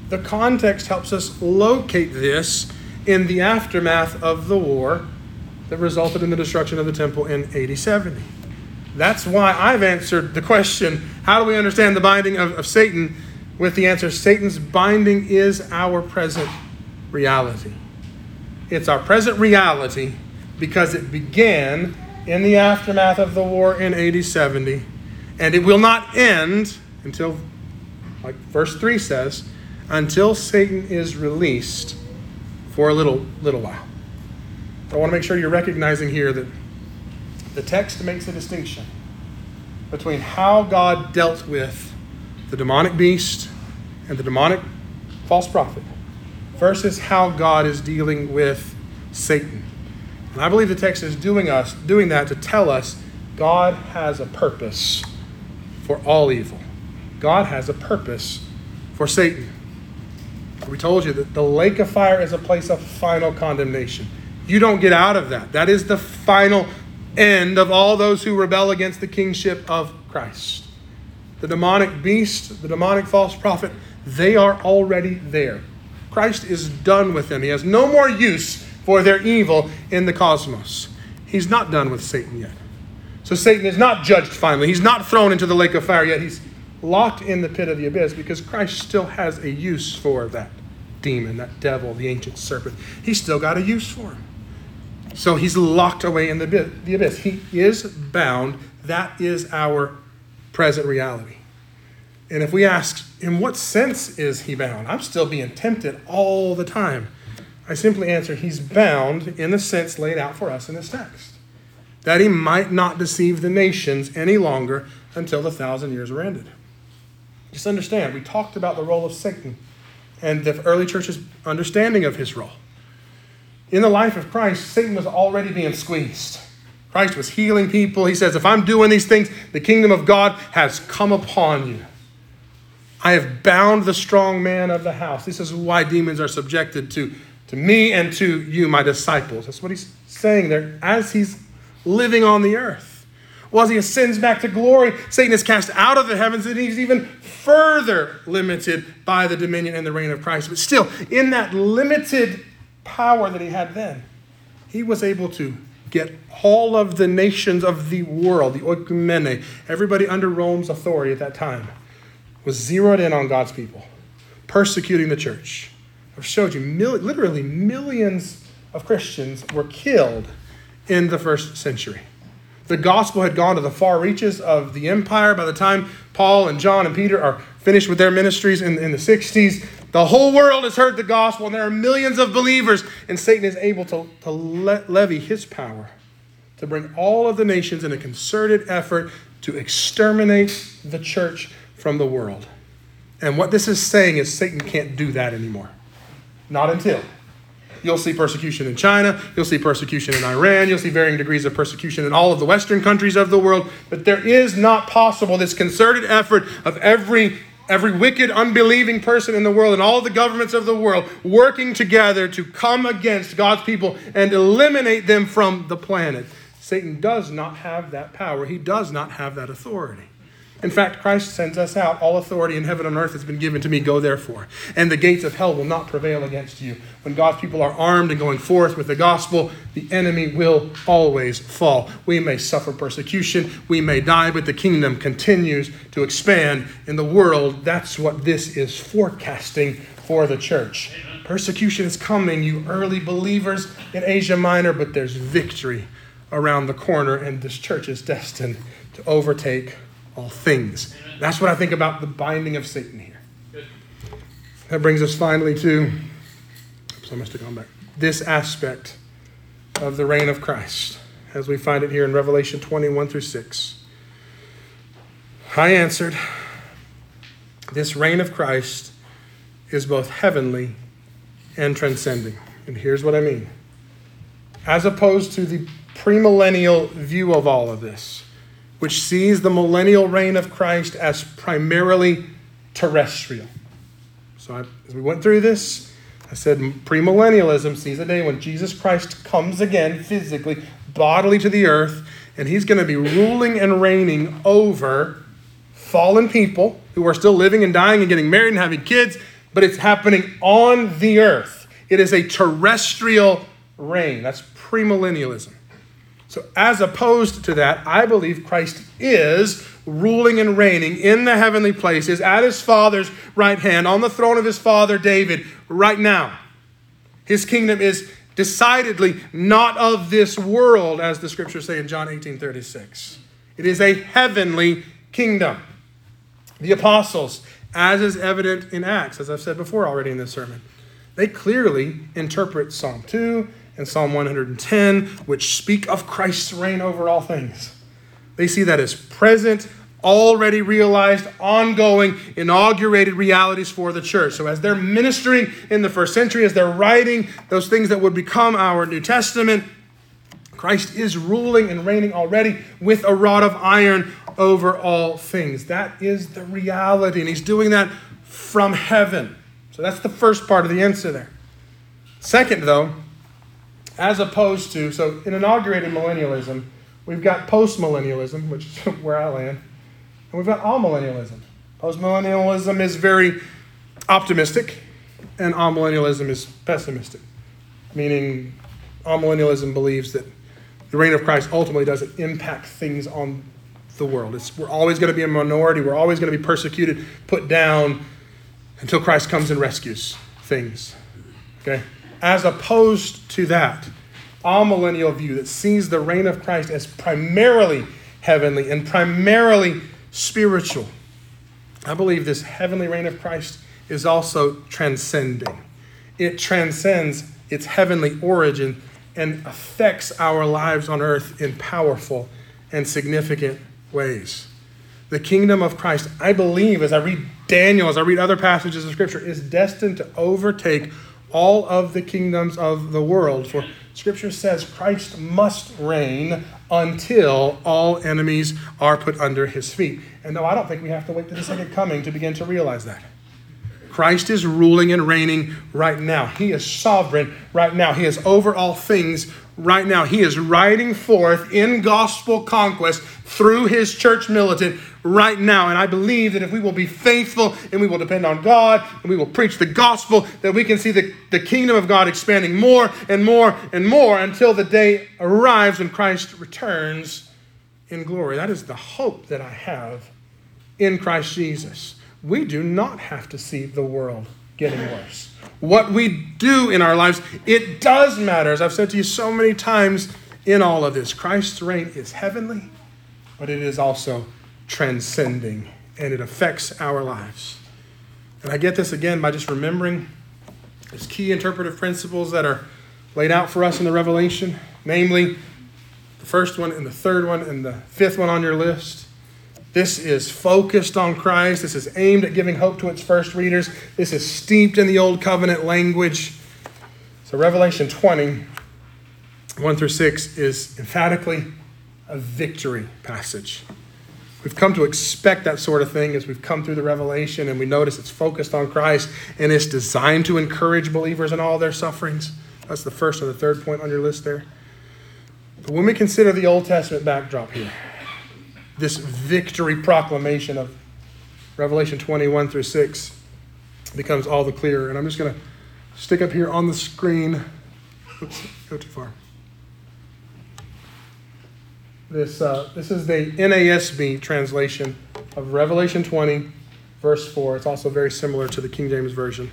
the context helps us locate this in the aftermath of the war that resulted in the destruction of the temple in AD 70. That's why I've answered the question how do we understand the binding of, of Satan? With the answer Satan's binding is our present reality. It's our present reality because it began in the aftermath of the war in AD 70, and it will not end until, like verse 3 says, until Satan is released for a little, little while. I want to make sure you're recognizing here that the text makes a distinction between how God dealt with the demonic beast and the demonic false prophet versus how God is dealing with Satan. And I believe the text is doing us doing that to tell us God has a purpose for all evil. God has a purpose for Satan. We told you that the lake of fire is a place of final condemnation. You don't get out of that. That is the final end of all those who rebel against the kingship of Christ. The demonic beast, the demonic false prophet, they are already there. Christ is done with them. He has no more use for their evil in the cosmos. He's not done with Satan yet. So Satan is not judged finally. He's not thrown into the lake of fire yet. He's locked in the pit of the abyss because Christ still has a use for that demon, that devil, the ancient serpent. He's still got a use for him. So he's locked away in the, the abyss. He is bound. That is our present reality. And if we ask, in what sense is he bound? I'm still being tempted all the time. I simply answer, he's bound in the sense laid out for us in this text. That he might not deceive the nations any longer until the thousand years were ended. Just understand, we talked about the role of Satan and the early church's understanding of his role. In the life of Christ, Satan was already being squeezed. Christ was healing people. He says, If I'm doing these things, the kingdom of God has come upon you. I have bound the strong man of the house. This is why demons are subjected to, to me and to you, my disciples. That's what he's saying there as he's living on the earth. Well, as he ascends back to glory, Satan is cast out of the heavens and he's even further limited by the dominion and the reign of Christ. But still, in that limited power that he had then, he was able to get all of the nations of the world, the oikumene, everybody under Rome's authority at that time, was zeroed in on God's people, persecuting the church. I've showed you, mil- literally millions of Christians were killed in the first century. The gospel had gone to the far reaches of the empire by the time Paul and John and Peter are finished with their ministries in, in the 60s. The whole world has heard the gospel, and there are millions of believers, and Satan is able to, to le- levy his power to bring all of the nations in a concerted effort to exterminate the church from the world. And what this is saying is Satan can't do that anymore. Not until. You'll see persecution in China, you'll see persecution in Iran, you'll see varying degrees of persecution in all of the Western countries of the world, but there is not possible this concerted effort of every every wicked, unbelieving person in the world and all the governments of the world working together to come against God's people and eliminate them from the planet. Satan does not have that power, he does not have that authority. In fact, Christ sends us out. All authority in heaven and earth has been given to me. Go therefore. And the gates of hell will not prevail against you. When God's people are armed and going forth with the gospel, the enemy will always fall. We may suffer persecution, we may die, but the kingdom continues to expand in the world. That's what this is forecasting for the church. Persecution is coming, you early believers in Asia Minor, but there's victory around the corner, and this church is destined to overtake all things. That's what I think about the binding of Satan here. That brings us finally to, oops, I must have gone back, this aspect of the reign of Christ, as we find it here in Revelation 21 through 6. I answered, This reign of Christ is both heavenly and transcending. And here's what I mean. As opposed to the premillennial view of all of this, which sees the millennial reign of Christ as primarily terrestrial. So, I, as we went through this, I said premillennialism sees a day when Jesus Christ comes again physically, bodily to the earth, and he's going to be ruling and reigning over fallen people who are still living and dying and getting married and having kids, but it's happening on the earth. It is a terrestrial reign. That's premillennialism. So, as opposed to that, I believe Christ is ruling and reigning in the heavenly places at his Father's right hand, on the throne of his father David, right now. His kingdom is decidedly not of this world, as the scriptures say in John 18 36. It is a heavenly kingdom. The apostles, as is evident in Acts, as I've said before already in this sermon, they clearly interpret Psalm 2 and Psalm 110, which speak of Christ's reign over all things. They see that as present, already realized, ongoing, inaugurated realities for the church. So, as they're ministering in the first century, as they're writing those things that would become our New Testament, Christ is ruling and reigning already with a rod of iron over all things. That is the reality, and He's doing that from heaven. So, that's the first part of the answer there. Second, though, as opposed to, so in inaugurated millennialism, we've got postmillennialism, which is where I land and we've got amillennialism. Postmillennialism is very optimistic, and amillennialism is pessimistic, meaning amillennialism believes that the reign of Christ ultimately doesn't impact things on the world. It's, we're always going to be a minority, we're always going to be persecuted, put down until Christ comes and rescues things. Okay? As opposed to that, amillennial view that sees the reign of Christ as primarily heavenly and primarily spiritual. I believe this heavenly reign of Christ is also transcending. It transcends its heavenly origin and affects our lives on earth in powerful and significant ways. The kingdom of Christ, I believe, as I read Daniel, as I read other passages of Scripture, is destined to overtake all of the kingdoms of the world. For Scripture says Christ must reign until all enemies are put under his feet. And no, I don't think we have to wait to the second coming to begin to realize that. Christ is ruling and reigning right now. He is sovereign right now. He is over all things right now. He is riding forth in gospel conquest through his church militant right now. And I believe that if we will be faithful and we will depend on God and we will preach the gospel, that we can see the, the kingdom of God expanding more and more and more until the day arrives when Christ returns in glory. That is the hope that I have in Christ Jesus. We do not have to see the world getting worse. What we do in our lives, it does matter. As I've said to you so many times in all of this, Christ's reign is heavenly, but it is also transcending and it affects our lives. And I get this again by just remembering these key interpretive principles that are laid out for us in the Revelation, namely the first one and the third one and the fifth one on your list. This is focused on Christ. This is aimed at giving hope to its first readers. This is steeped in the Old Covenant language. So, Revelation 20, 1 through 6, is emphatically a victory passage. We've come to expect that sort of thing as we've come through the Revelation and we notice it's focused on Christ and it's designed to encourage believers in all their sufferings. That's the first and the third point on your list there. But when we consider the Old Testament backdrop here, this victory proclamation of Revelation 21 through 6 becomes all the clearer. And I'm just going to stick up here on the screen. Oops, go too far. This, uh, this is the NASB translation of Revelation 20, verse 4. It's also very similar to the King James Version.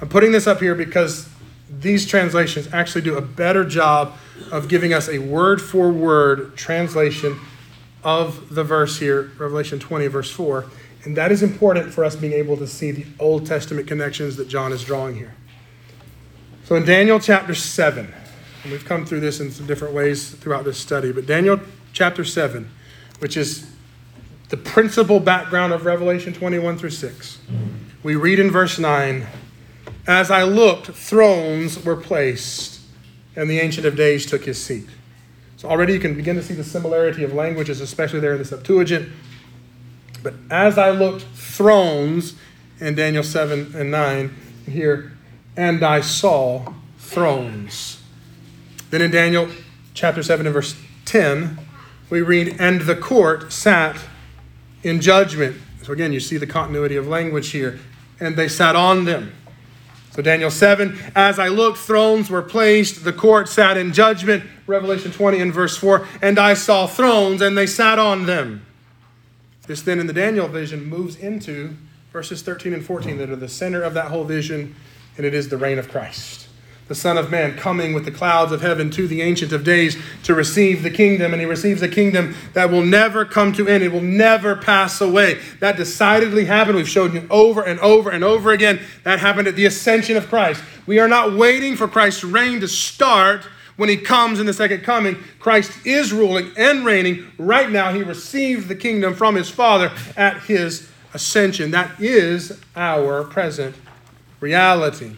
I'm putting this up here because these translations actually do a better job of giving us a word for word translation of the verse here, Revelation 20, verse 4. And that is important for us being able to see the Old Testament connections that John is drawing here. So in Daniel chapter 7, and we've come through this in some different ways throughout this study, but Daniel chapter 7, which is the principal background of Revelation 21 through 6, we read in verse 9 As I looked, thrones were placed, and the Ancient of Days took his seat. So already you can begin to see the similarity of languages, especially there in the Septuagint. But as I looked, thrones in Daniel 7 and 9, here, and I saw thrones. Then in Daniel chapter 7 and verse 10, we read, and the court sat in judgment. So again, you see the continuity of language here. And they sat on them. So, Daniel 7, as I looked, thrones were placed, the court sat in judgment. Revelation 20 and verse 4, and I saw thrones, and they sat on them. This then in the Daniel vision moves into verses 13 and 14 that are the center of that whole vision, and it is the reign of Christ the Son of Man, coming with the clouds of heaven to the Ancient of Days to receive the kingdom. And he receives a kingdom that will never come to end, it will never pass away. That decidedly happened. We've shown you over and over and over again. That happened at the ascension of Christ. We are not waiting for Christ's reign to start. when he comes in the second coming, Christ is ruling and reigning. Right now, he received the kingdom from his Father at his ascension. That is our present reality.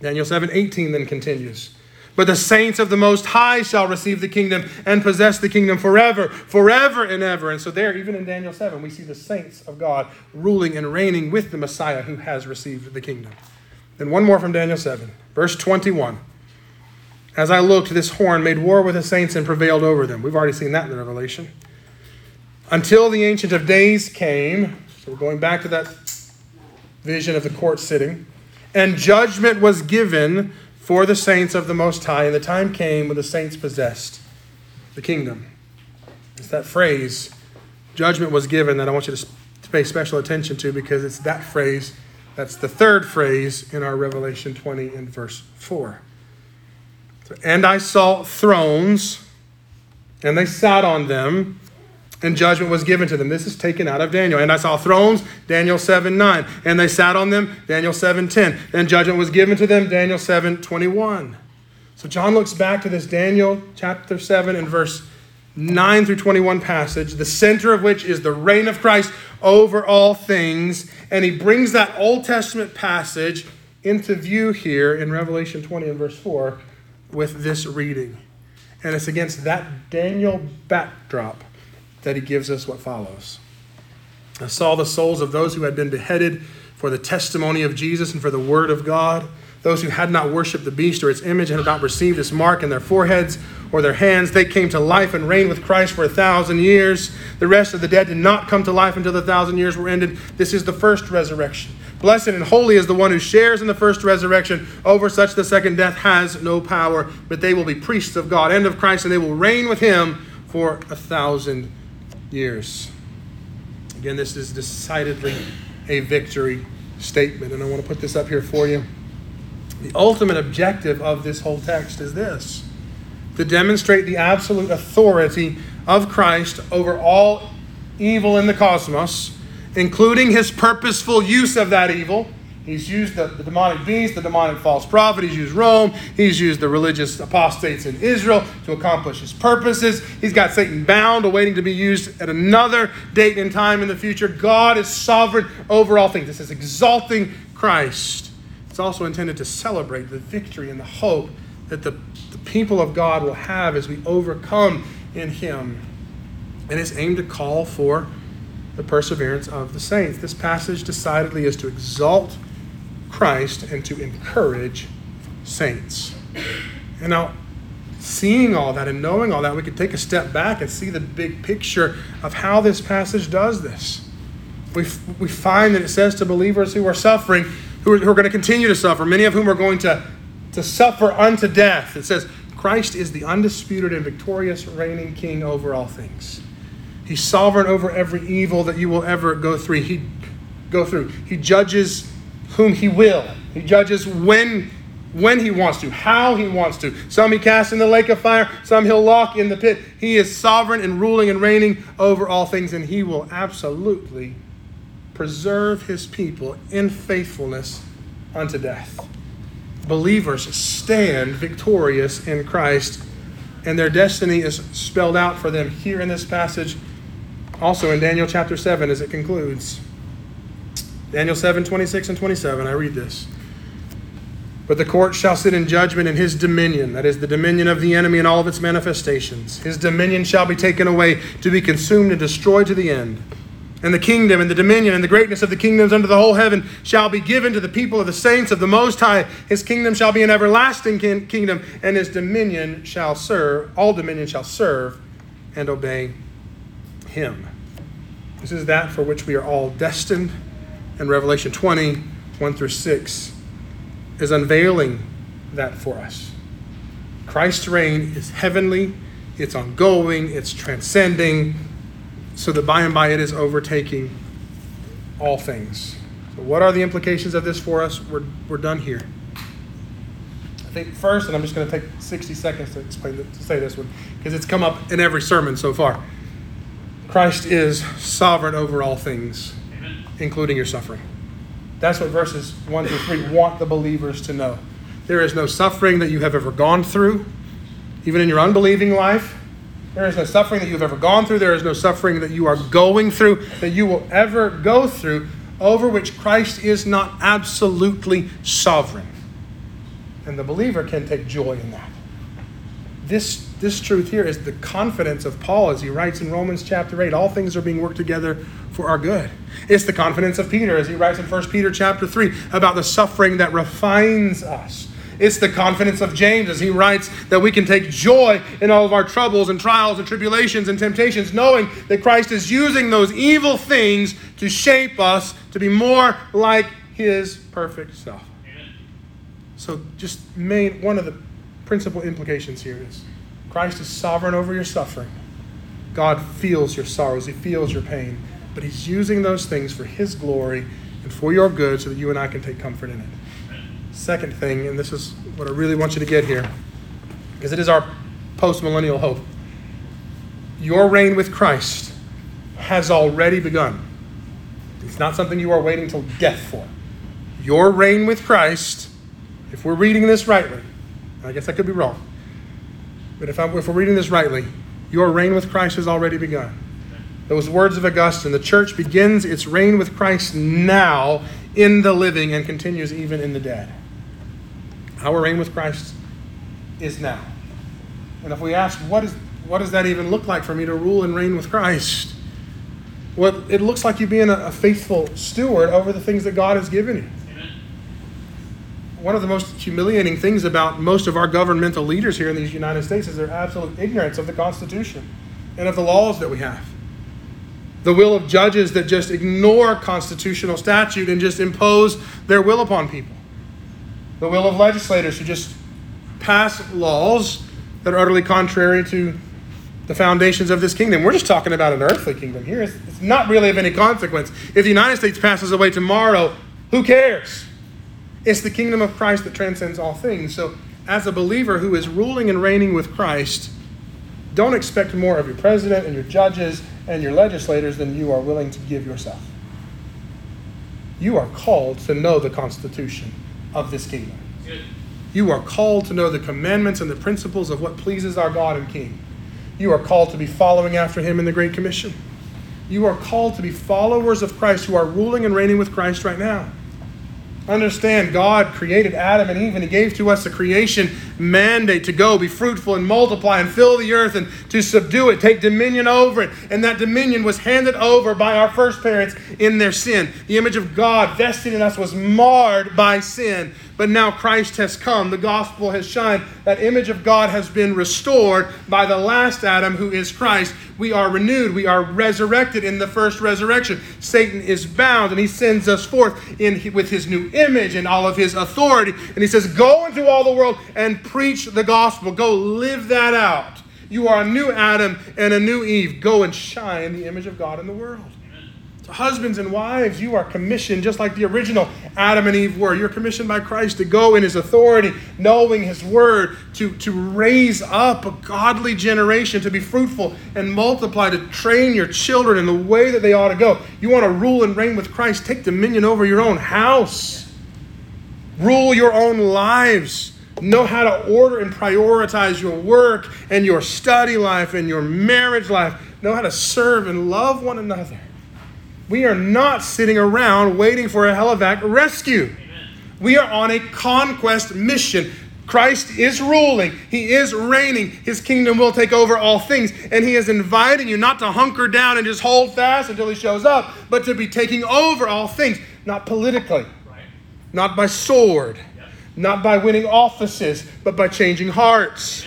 Daniel 7 18 then continues. But the saints of the Most High shall receive the kingdom and possess the kingdom forever, forever and ever. And so, there, even in Daniel 7, we see the saints of God ruling and reigning with the Messiah who has received the kingdom. Then, one more from Daniel 7, verse 21. As I looked, this horn made war with the saints and prevailed over them. We've already seen that in the Revelation. Until the Ancient of Days came, so we're going back to that vision of the court sitting, and judgment was given for the saints of the Most High, and the time came when the saints possessed the kingdom. It's that phrase, judgment was given, that I want you to pay special attention to because it's that phrase that's the third phrase in our Revelation 20 in verse 4. And I saw thrones, and they sat on them and judgment was given to them. This is taken out of Daniel. And I saw thrones, Daniel 7 9. And they sat on them, Daniel 7 10. And judgment was given to them, Daniel 7 21. So John looks back to this Daniel chapter 7 and verse 9 through 21 passage, the center of which is the reign of Christ over all things. And he brings that Old Testament passage into view here in Revelation 20 and verse 4 with this reading. And it's against that Daniel backdrop that he gives us what follows. I saw the souls of those who had been beheaded for the testimony of Jesus and for the word of God, those who had not worshiped the beast or its image and had not received its mark in their foreheads or their hands. They came to life and reigned with Christ for a thousand years. The rest of the dead did not come to life until the thousand years were ended. This is the first resurrection. Blessed and holy is the one who shares in the first resurrection. Over such the second death has no power, but they will be priests of God and of Christ, and they will reign with him for a thousand years. Again, this is decidedly a victory statement, and I want to put this up here for you. The ultimate objective of this whole text is this to demonstrate the absolute authority of Christ over all evil in the cosmos, including his purposeful use of that evil He's used the, the, demonic beast, the demonic false prophet. He's used Rome. He's used the religious apostates in Israel to accomplish his purposes. He's got Satan bound, awaiting to be used at another date and time in the future. God is sovereign over all things. This is exalting Christ. It's also intended to celebrate the victory and the hope that the, the people of God will have as we overcome in him. And it's aimed to call for the perseverance of the saints. This passage decidedly is to exalt Christ and to encourage saints. And now, seeing all that and knowing all that, we could take a step back and see the big picture of how this passage does this. We, we find that it says to believers who are suffering, who are, who are going to continue to suffer, many of whom are going to, to suffer unto death. It says, Christ is the undisputed and victorious reigning king over all things. He's sovereign over every evil that you will ever go through. He go through. He judges whom he will. He judges when when he wants to, how he wants to. Some he casts in the lake of fire, some he'll lock in the pit. He is sovereign and ruling and reigning over all things, and he will absolutely preserve his people in faithfulness unto death. Believers stand victorious in Christ, and their destiny is spelled out for them here in this passage, also in Daniel chapter 7 as it concludes. Daniel 7 26 and 27, I read this. But the court shall sit in judgment in his dominion, that is, the dominion of the enemy and all of its manifestations. His dominion shall be taken away to be consumed and destroyed to the end. And the kingdom and the dominion and the greatness of the kingdoms under the whole heaven shall be given to the people of the saints of the Most High. His kingdom shall be an everlasting kingdom, and his dominion shall serve, all dominion shall serve and obey him. This is that for which we are all destined and Revelation 20, 1 through 6, is unveiling that for us. Christ's reign is heavenly, it's ongoing, it's transcending, so that by and by it is overtaking all things. So, what are the implications of this for us? We're, we're done here. I think first, and I'm just going to take 60 seconds to explain to say this one, because it's come up in every sermon so far. Christ is sovereign over all things including your suffering. That's what verses 1 through 3 want the believers to know. There is no suffering that you have ever gone through even in your unbelieving life. There is no suffering that you've ever gone through. There is no suffering that you are going through, that you will ever go through, over which Christ is not absolutely sovereign. And the believer can take joy in that. This, this truth here is the confidence of Paul as he writes in Romans chapter 8 all things are being worked together for our good. It's the confidence of Peter as he writes in 1 Peter chapter 3 about the suffering that refines us. It's the confidence of James as he writes that we can take joy in all of our troubles and trials and tribulations and temptations, knowing that Christ is using those evil things to shape us to be more like his perfect self. So, just main one of the principal implications here is Christ is sovereign over your suffering. God feels your sorrows, He feels your pain, but He's using those things for His glory and for your good so that you and I can take comfort in it. Second thing, and this is what I really want you to get here, because it is our post millennial hope. Your reign with Christ has already begun. It's not something you are waiting till death for. Your reign with Christ, if we're reading this rightly, I guess I could be wrong, but if, I'm, if we're reading this rightly, your reign with Christ has already begun. Those words of Augustine the church begins its reign with Christ now in the living and continues even in the dead. Our reign with Christ is now. And if we ask, what, is, what does that even look like for me to rule and reign with Christ? Well, it looks like you being a, a faithful steward over the things that God has given you. One of the most humiliating things about most of our governmental leaders here in these United States is their absolute ignorance of the Constitution and of the laws that we have. The will of judges that just ignore constitutional statute and just impose their will upon people the will of legislators who just pass laws that are utterly contrary to the foundations of this kingdom. We're just talking about an earthly kingdom here. It's, it's not really of any consequence. If the United States passes away tomorrow, who cares? It's the kingdom of Christ that transcends all things. So, as a believer who is ruling and reigning with Christ, don't expect more of your president and your judges and your legislators than you are willing to give yourself. You are called to know the Constitution of this kingdom. You are called to know the commandments and the principles of what pleases our God and King. You are called to be following after Him in the Great Commission. You are called to be followers of Christ who are ruling and reigning with Christ right now. Understand, God created Adam and Eve, and He gave to us a creation mandate to go, be fruitful, and multiply, and fill the earth, and to subdue it, take dominion over it. And that dominion was handed over by our first parents in their sin. The image of God vested in us was marred by sin. But now Christ has come, the gospel has shined, that image of God has been restored by the last Adam, who is Christ. We are renewed, we are resurrected in the first resurrection. Satan is bound, and he sends us forth in, with his new image and all of his authority. And he says, Go into all the world and preach the gospel. Go live that out. You are a new Adam and a new Eve. Go and shine the image of God in the world. So husbands and wives, you are commissioned just like the original Adam and Eve were. You're commissioned by Christ to go in his authority, knowing his word, to, to raise up a godly generation, to be fruitful and multiply, to train your children in the way that they ought to go. You want to rule and reign with Christ, take dominion over your own house, rule your own lives. Know how to order and prioritize your work and your study life and your marriage life. Know how to serve and love one another. We are not sitting around waiting for a helivac rescue. Amen. We are on a conquest mission. Christ is ruling. He is reigning. His kingdom will take over all things. And He is inviting you not to hunker down and just hold fast until He shows up, but to be taking over all things, not politically, right. not by sword. Not by winning offices, but by changing hearts.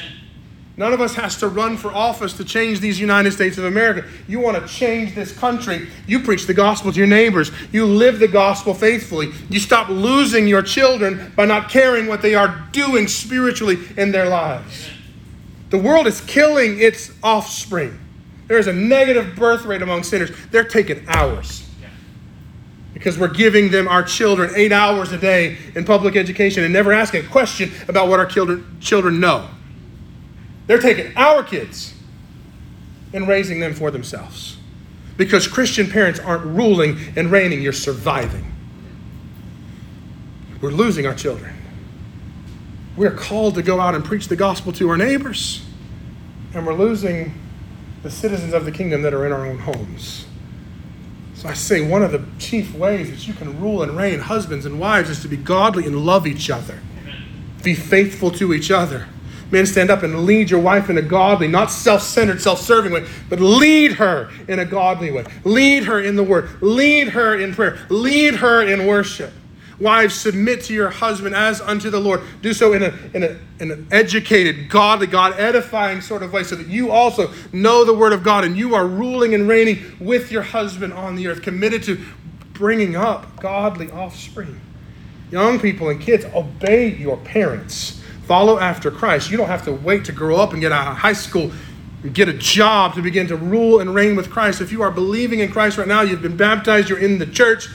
None of us has to run for office to change these United States of America. You want to change this country. You preach the gospel to your neighbors. You live the gospel faithfully. You stop losing your children by not caring what they are doing spiritually in their lives. The world is killing its offspring. There is a negative birth rate among sinners. They're taking ours because we're giving them our children eight hours a day in public education and never asking a question about what our children, children know. They're taking our kids and raising them for themselves. Because Christian parents aren't ruling and reigning, you're surviving. We're losing our children. We're called to go out and preach the gospel to our neighbors. and we're losing the citizens of the kingdom that are in our own homes. So I say one of the chief ways that you can rule and reign, husbands and wives, is to be godly and love each other. Be faithful to each other. Men, stand up and lead your wife in a godly, not self centered, self serving way, but lead her in a godly way. Lead her in the word. Lead her in prayer. Lead her in worship. Wives, submit to your husband as unto the Lord. Do so in, a, in, a, in an educated, godly, God edifying sort of way so that you also know the word of God and you are ruling and reigning with your husband on the earth, committed to bringing up godly offspring. Young people and kids, obey your parents. Follow after Christ. You don't have to wait to grow up and get out of high school get a job to begin to rule and reign with Christ. If you are believing in Christ right now, you've been baptized, you're in the church,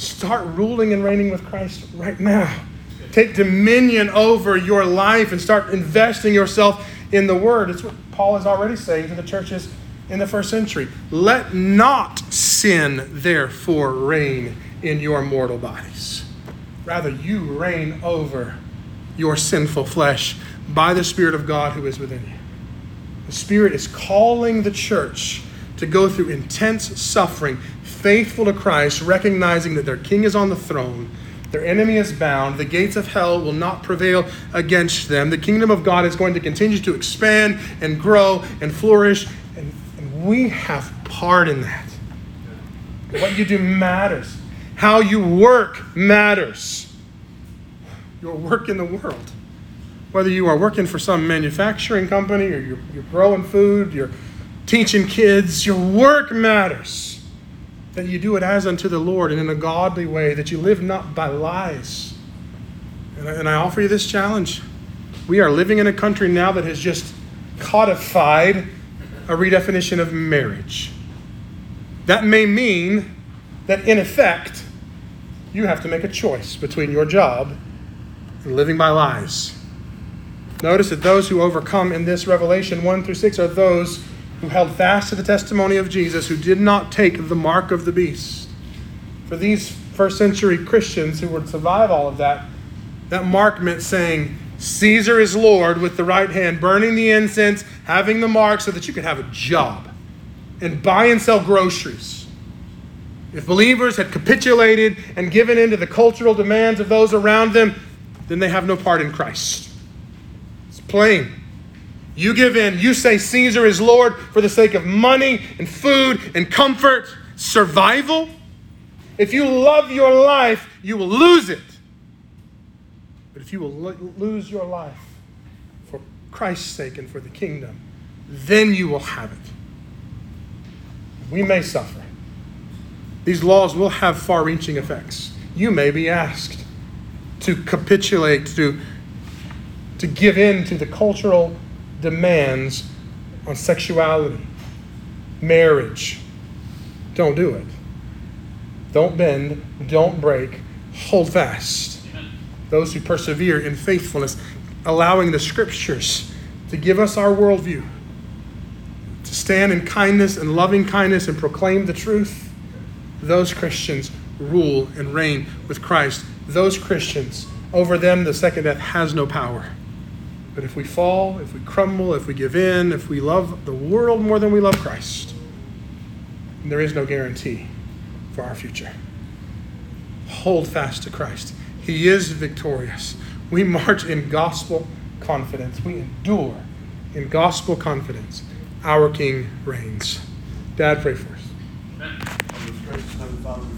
Start ruling and reigning with Christ right now. Take dominion over your life and start investing yourself in the Word. It's what Paul is already saying to the churches in the first century. Let not sin, therefore, reign in your mortal bodies. Rather, you reign over your sinful flesh by the Spirit of God who is within you. The Spirit is calling the church to go through intense suffering faithful to Christ, recognizing that their king is on the throne, their enemy is bound, the gates of hell will not prevail against them. The kingdom of God is going to continue to expand and grow and flourish, and, and we have part in that. What you do matters. How you work matters. Your work in the world. Whether you are working for some manufacturing company or you're, you're growing food, you're teaching kids, your work matters that you do it as unto the Lord and in a godly way, that you live not by lies. And I, and I offer you this challenge. We are living in a country now that has just codified a redefinition of marriage. That may mean that, in effect, you have to make a choice between your job and living by lies. Notice that those who overcome in this Revelation 1 through 6 are those who held fast to the testimony of Jesus, who did not take the mark of the beast. For these first century Christians who would survive all of that, that mark meant saying, Caesar is Lord with the right hand, burning the incense, having the mark so that you could have a job and buy and sell groceries. If believers had capitulated and given in to the cultural demands of those around them, then they have no part in Christ. It's plain. You give in. You say Caesar is Lord for the sake of money and food and comfort, survival. If you love your life, you will lose it. But if you will lo- lose your life for Christ's sake and for the kingdom, then you will have it. We may suffer. These laws will have far reaching effects. You may be asked to capitulate, to, to give in to the cultural demands on sexuality, marriage. Don't do it. Don't bend, don't break, hold fast. Those who persevere in faithfulness, allowing the scriptures to give us our worldview, to stand in kindness and loving kindness and proclaim the truth, those Christians rule and reign with Christ. Those Christians, over them, the second death has no power. But if we fall, if we crumble, if we give in, if we love the world more than we love Christ, there is no guarantee for our future. Hold fast to Christ. He is victorious. We march in gospel confidence. We endure in gospel confidence. Our King reigns. Dad, pray for us. Amen.